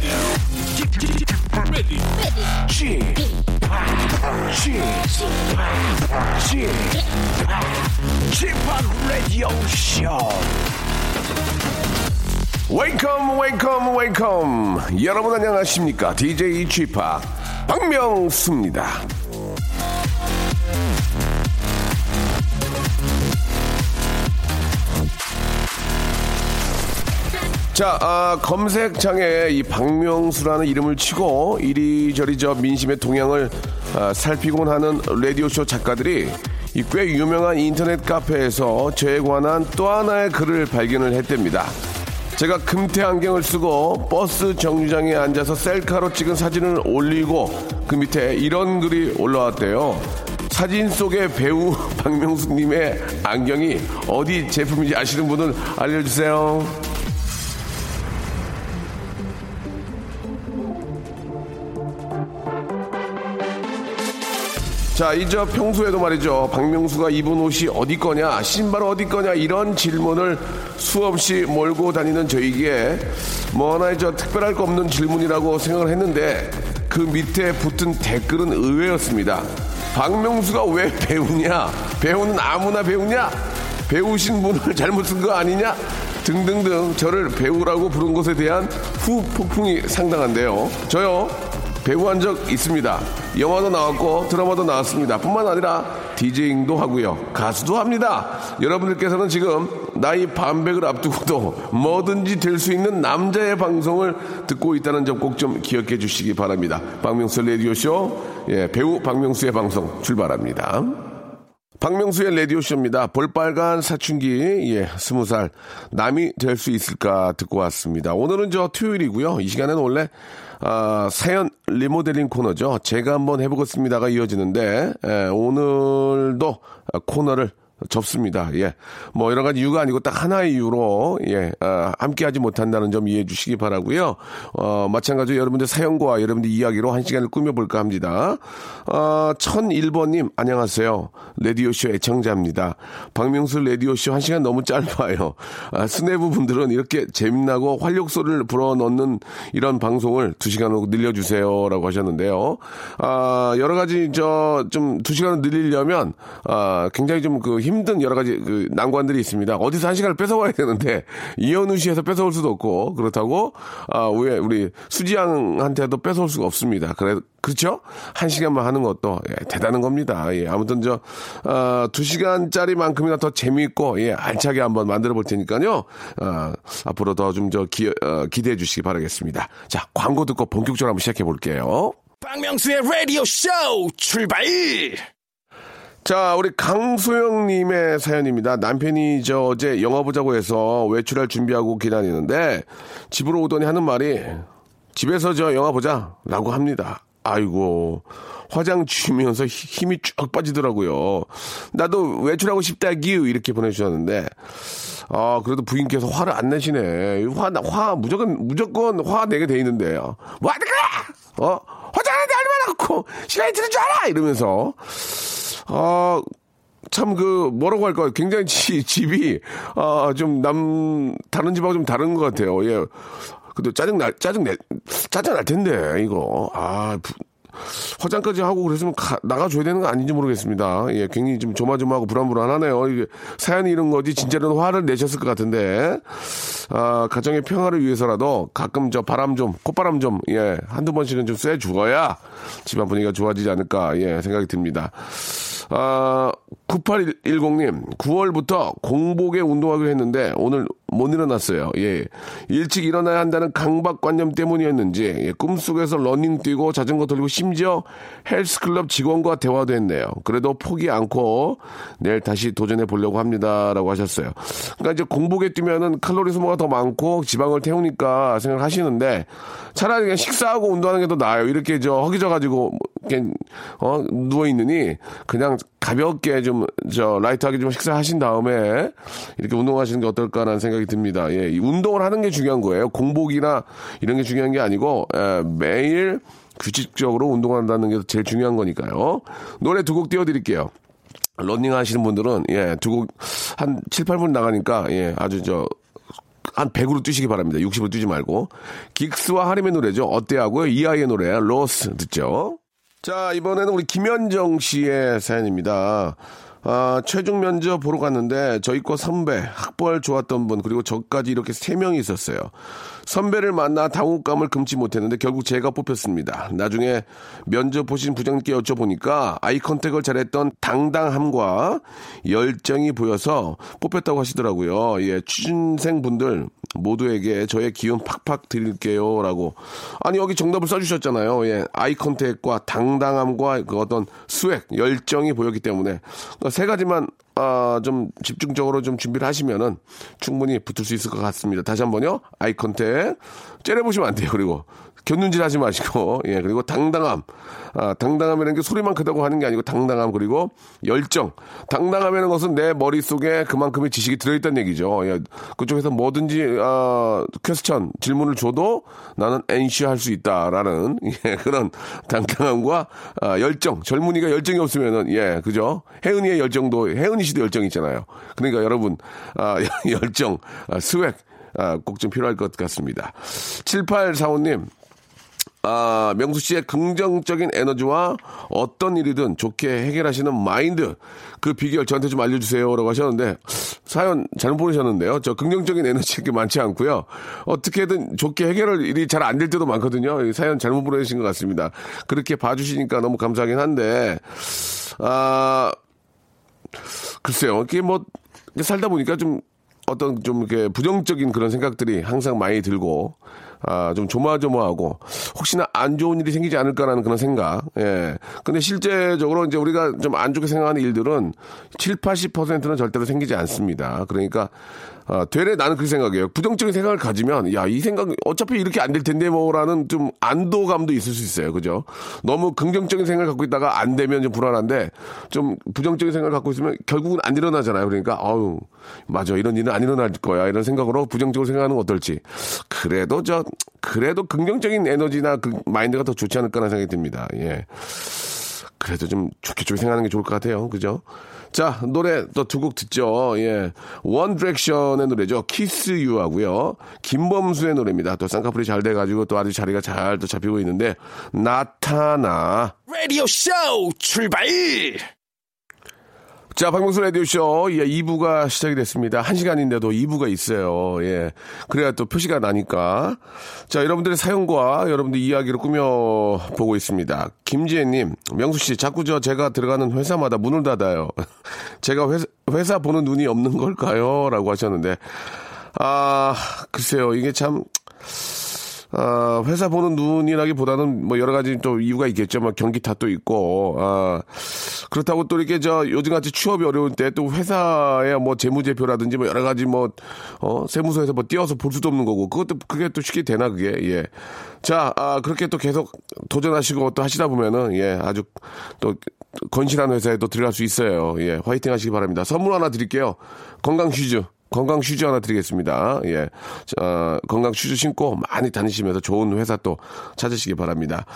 Chip, Chip, Chip, Radio Show. 웨이컴 웨이컴 웨이컴 여러분 안녕하십니까 DJ Chip 박명수입니다. 자, 아, 검색창에 이 박명수라는 이름을 치고 이리저리 저 민심의 동향을 아, 살피곤 하는 라디오쇼 작가들이 이 꽤 유명한 인터넷 카페에서 저에 관한 또 하나의 글을 발견을 했답니다. 제가 금태 안경을 쓰고 버스 정류장에 앉아서 셀카로 찍은 사진을 올리고 그 밑에 이런 글이 올라왔대요. 사진 속의 배우 박명수님의 안경이 어디 제품인지 아시는 분은 알려주세요. 자, 이제 평소에도 말이죠. 박명수가 입은 옷이 어디 거냐, 신발 어디 거냐, 이런 질문을 수없이 몰고 다니는 저에게 뭐 하나의 저 특별할 거 없는 질문이라고 생각을 했는데 그 밑에 붙은 댓글은 의외였습니다. 박명수가 왜 배우냐? 배우는 아무나 배우냐? 배우신 분을 잘못 쓴 거 아니냐? 등등등 저를 배우라고 부른 것에 대한 후폭풍이 상당한데요. 저요. 배우한 적 있습니다. 영화도 나왔고 드라마도 나왔습니다. 뿐만 아니라 디제잉도 하고요. 가수도 합니다. 여러분들께서는 지금 나이 반백을 앞두고도 뭐든지 될 수 있는 남자의 방송을 듣고 있다는 점 꼭 좀 기억해 주시기 바랍니다. 박명수 라디오쇼 예, 배우 박명수의 방송 출발합니다. 박명수의 라디오쇼입니다. 볼빨간 사춘기, 예, 스무 살, 남이 될 수 있을까 듣고 왔습니다. 오늘은 저 토요일이고요. 이 시간에는 원래, 아, 사연 리모델링 코너죠. 제가 한번 해보겠습니다가 이어지는데, 예, 오늘도 코너를 접습니다. 예. 뭐 여러 가지 이유가 아니고 딱 하나의 이유로 예, 아, 함께 하지 못한다는 점 이해해 주시기 바라고요. 어, 마찬가지로 여러분들 사연과 여러분들 이야기로 한 시간을 꾸며 볼까 합니다. 어, 1001번 님 안녕하세요. 라디오 쇼 애청자입니다. 박명수 라디오 쇼 한 시간 너무 짧아요. 아, 스네브 분들은 이렇게 재밌나고 활력소를 불어넣는 이런 방송을 두 시간으로 늘려 주세요 라고 하셨는데요. 아, 여러 가지 저 좀 두 시간을 늘리려면 아, 굉장히 좀 그 힘든 여러 가지 그 난관들이 있습니다. 어디서 한 시간을 뺏어와야 되는데 이현우 씨에서 뺏어올 수도 없고 그렇다고 아 왜 우리 수지양한테도 뺏어올 수가 없습니다. 그래 그렇죠? 한 시간만 하는 것도 예, 대단한 겁니다. 예, 아무튼 저 어, 두 시간짜리만큼이나 더 재미있고 예, 알차게 한번 만들어 볼 테니까요. 어, 앞으로 더 좀저 어, 기대해 주시기 바라겠습니다. 자 광고 듣고 본격적으로 한번 시작해 볼게요. 박명수의 라디오 쇼 출발! 자, 우리 강소영님의 사연입니다. 남편이 저 어제 영화 보자고 해서 외출할 준비하고 기다리는데 집으로 오더니 하는 말이 집에서 저 영화 보자 라고 합니다. 아이고, 화장 지우면서 힘이 쭉 빠지더라고요. 나도 외출하고 싶다기요. 이렇게 보내주셨는데, 아, 그래도 부인께서 화를 안 내시네. 화, 화, 무조건, 무조건 화 내게 돼 있는데요. 뭐 하는 거야! 어? 화장하는데 얼마나 갖고 시간이 드는 줄 알아! 이러면서. 아, 참, 그, 뭐라고 할까요? 굉장히 지, 집이, 아, 좀 남, 다른 집하고 좀 다른 것 같아요. 예. 근데 짜증 날, 짜증 내, 짜증 날 텐데, 이거. 아, 부, 화장까지 하고 그랬으면 가, 나가줘야 되는 거 아닌지 모르겠습니다. 예, 굉장히 좀 조마조마하고 불안불안하네요. 이게 사연이 이런 거지 진짜로는 화를 내셨을 것 같은데, 아, 가정의 평화를 위해서라도 가끔 저 바람 좀, 콧바람 좀, 예, 한두 번씩은 좀 쐬 죽어야 집안 분위기가 좋아지지 않을까, 예, 생각이 듭니다. 아, 9810님, 9월부터 공복에 운동하기로 했는데 오늘 못 일어났어요. 예. 일찍 일어나야 한다는 강박관념 때문이었는지, 예, 꿈속에서 러닝 뛰고 자전거 돌리고 심지어 헬스클럽 직원과 대화도 했네요. 그래도 포기 않고 내일 다시 도전해 보려고 합니다. 라고 하셨어요. 그러니까 이제 공복에 뛰면은 칼로리 소모가 더 많고 지방을 태우니까 생각하시는데 차라리 그냥 식사하고 운동하는 게 더 나아요. 이렇게 저 허기져가지고, 그냥, 어, 누워있느니 그냥 가볍게 좀, 저, light하게 좀 식사하신 다음에 이렇게 운동하시는 게 어떨까라는 생각이 듭니다. 예, 운동을 하는 게 중요한 거예요. 공복이나 이런 게 중요한 게 아니고, 예, 매일 규칙적으로 운동한다는 게 제일 중요한 거니까요. 노래 두 곡 띄워드릴게요. 러닝 하시는 분들은, 예, 두 곡, 한 7, 8분 나가니까, 예, 아주 저, 한 100으로 뛰시기 바랍니다. 60으로 뛰지 말고. 긱스와 하림의 노래죠. 어때 하고요. 이아이의 노래, 로스 듣죠. 자, 이번에는 우리 김현정 씨의 사연입니다. 아, 최종 면접 보러 갔는데 저희 과 선배, 학벌 좋았던 분, 그리고 저까지 이렇게 세 명이 있었어요. 선배를 만나 당혹감을 금치 못했는데 결국 제가 뽑혔습니다. 나중에 면접 보신 부장님께 여쭤보니까 아이 컨택을 잘했던 당당함과 열정이 보여서 뽑혔다고 하시더라고요. 예, 취준생 분들 모두에게 저의 기운 팍팍 드릴게요라고. 아니 여기 정답을 써주셨잖아요. 예, eye contact과 당당함과 그 어떤 swag 열정이 보였기 때문에 그러니까 세 가지만 아, 좀 집중적으로 좀 준비를 하시면은 충분히 붙을 수 있을 것 같습니다. 다시 한 번요. eye contact. 째려보시면 안 돼요. 그리고 견눈질 하지 마시고, 예, 그리고 당당함. 아, 당당함이라는 게 소리만 크다고 하는 게 아니고 당당함, 그리고 열정. 당당함이라는 것은 내 머릿속에 그만큼의 지식이 들어있다는 얘기죠. 예, 그쪽에서 뭐든지, 아, question, 질문을 줘도 나는 answer 할 수 있다라는, 예, 그런 당당함과 아, 열정. 젊은이가 열정이 없으면은, 예, 그죠? 혜은이의 열정도, 혜은이 씨도 열정 있잖아요. 그러니까 여러분, 아, 열정, 아, swag. 아, 꼭 좀 필요할 것 같습니다. 7845님, 아, 명수 씨의 긍정적인 에너지와 어떤 일이든 좋게 해결하시는 마인드, 그 비결 저한테 좀 알려주세요. 라고 하셨는데, 사연 잘못 보내셨는데요. 저 긍정적인 에너지 그렇게 많지 않고요. 어떻게든 좋게 해결할 일이 잘 안 될 때도 많거든요. 사연 잘못 보내신 것 같습니다. 그렇게 봐주시니까 너무 감사하긴 한데, 아, 글쎄요. 이게 뭐, 살다 보니까 좀 어떤 좀 이렇게 부정적인 그런 생각들이 항상 많이 들고 아, 좀 조마조마하고 혹시나 안 좋은 일이 생기지 않을까라는 그런 생각. 예. 근데 실제적으로 이제 우리가 좀 안 좋게 생각하는 일들은 7, 80%는 절대로 생기지 않습니다. 그러니까 아, 되레 나는 그 생각이에요. 부정적인 생각을 가지면, 야, 이 생각, 어차피 이렇게 안 될 텐데, 뭐라는 좀 안도감도 있을 수 있어요. 그죠? 너무 긍정적인 생각을 갖고 있다가 안 되면 좀 불안한데, 좀 부정적인 생각을 갖고 있으면 결국은 안 일어나잖아요. 그러니까, 아우, 맞아. 이런 일은 안 일어날 거야. 이런 생각으로 부정적으로 생각하는 건 어떨지. 그래도 저, 그래도 긍정적인 에너지나 그 마인드가 더 좋지 않을까라는 생각이 듭니다. 예. 그래도 좀 좋게 좋게 생각하는 게 좋을 것 같아요. 그죠? 자, 노래 또 두 곡 듣죠. 예. 원 디렉션의 노래죠. Kiss You 하고요. 김범수의 노래입니다. 또 쌍꺼풀이 잘 돼가지고 또 아주 자리가 잘 또 잡히고 있는데, 나타나. 라디오 쇼 출발! 자, 박명수 라디오쇼, 예, 2부가 시작이 됐습니다. 1시간인데도 2부가 있어요. 예. 그래야 또 표시가 나니까. 자, 여러분들의 사연과 여러분들 이야기를 꾸며보고 있습니다. 김지혜님, 명수씨, 자꾸 저 제가 들어가는 회사마다 문을 닫아요. 제가 회사, 회사 보는 눈이 없는 걸까요? 라고 하셨는데, 아, 글쎄요, 이게 참, 아, 회사 보는 눈이라기보다는 뭐 여러 가지 또 이유가 있겠죠. 뭐 경기 탓도 있고, 아, 그렇다고 또 이렇게 저 요즘같이 취업이 어려울 때 또 회사에 뭐 재무제표라든지 뭐 여러 가지 뭐, 어, 세무서에서 뭐 띄어서 볼 수도 없는 거고, 그것도 그게 또 쉽게 되나 그게, 예. 자, 아, 그렇게 또 계속 도전하시고 또 하시다 보면은, 예, 아주 또 건실한 회사에 또 들어갈 수 있어요. 예, 화이팅 하시기 바랍니다. 선물 하나 드릴게요. 건강 슈즈. 건강 슈즈 하나 드리겠습니다. 예. 자, 건강 슈즈 신고 많이 다니시면서 좋은 회사 또 찾으시기 바랍니다.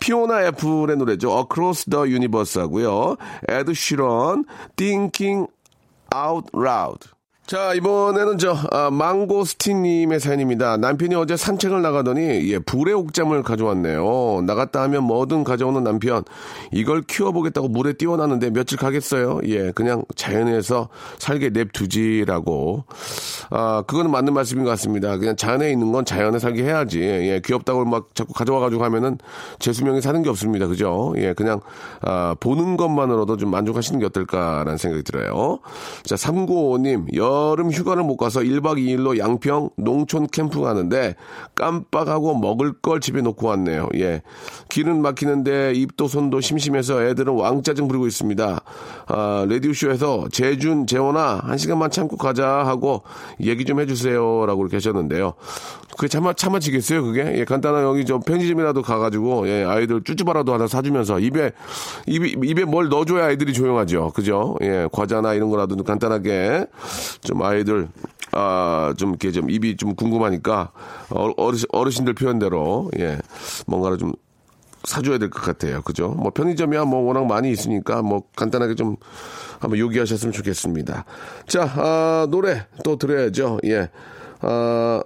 피오나 애플의 노래죠. Across the Universe 하고요. 에드 시런, Thinking Out Loud. 자, 이번에는 저, 아, 망고스틴님의 사연입니다. 남편이 어제 산책을 나가더니, 예, 불의 옥잠을 가져왔네요. 나갔다 하면 뭐든 가져오는 남편. 이걸 키워보겠다고 물에 띄워놨는데 며칠 가겠어요? 예, 그냥 자연에서 살게 냅두지라고. 아, 그거는 맞는 말씀인 것 같습니다. 그냥 자연에 있는 건 자연에 살게 해야지. 예, 귀엽다고 막 자꾸 가져와가지고 하면은 제 수명이 사는 게 없습니다. 그죠? 예, 그냥, 아, 보는 것만으로도 좀 만족하시는 게 어떨까라는 생각이 들어요. 자, 395님, 여름 휴가를 못 가서 1박 2일로 양평 농촌 캠프 가는데 깜빡하고 먹을 걸 집에 놓고 왔네요. 예. 길은 막히는데 입도 손도 심심해서 애들은 왕짜증 부리고 있습니다. 아, 레디오쇼에서 재준, 재원아, 한 시간만 참고 가자 하고 얘기 좀 해주세요. 라고 이렇게 하셨는데요. 그게 참아, 참아지겠어요, 그게? 예, 간단한 여기 좀 편의점이라도 가가지고, 예, 아이들 쭈쭈바라도 하나 사주면서 입에, 입에, 입에 뭘 넣어줘야 아이들이 조용하죠. 그죠? 예, 과자나 이런 거라도 간단하게 좀 아이들, 아, 좀 이렇게 좀 입이 좀 궁금하니까 어, 어르신, 어르신들 표현대로, 예, 뭔가를 좀 사줘야 될 것 같아요. 그죠? 뭐 편의점이야 뭐 워낙 많이 있으니까 뭐 간단하게 좀 한번 요기하셨으면 좋겠습니다. 자, 아, 노래 또 들어야죠. 예. 어,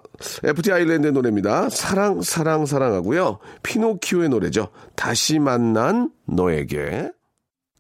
FT 아일랜드의 노래입니다. 사랑, 사랑, 사랑하고요. 피노키오의 노래죠. 다시 만난 너에게.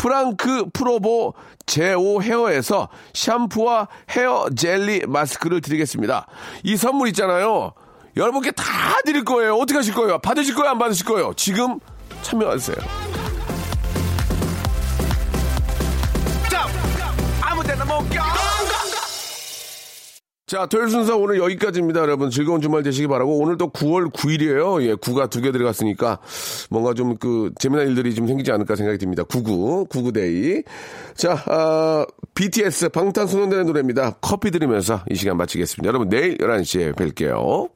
프랑크 프로보 제오 헤어에서 샴푸와 헤어 젤리 마스크를 드리겠습니다. 이 선물 있잖아요. 여러분께 다 드릴 거예요. 어떻게 하실 거예요? 받으실 거예요? 안 받으실 거예요? 지금 참여하세요. 자, 토요일 순서 오늘 여기까지입니다, 여러분. 즐거운 주말 되시기 바라고. 오늘 또 9월 9일이에요. 예, 9가 두 개 들어갔으니까 뭔가 좀 그 재미난 일들이 좀 생기지 않을까 생각이 듭니다. 99, 99데이. 자, 아, BTS 방탄소년단의 노래입니다. 커피 드리면서 이 시간 마치겠습니다. 여러분, 내일 11시에 뵐게요.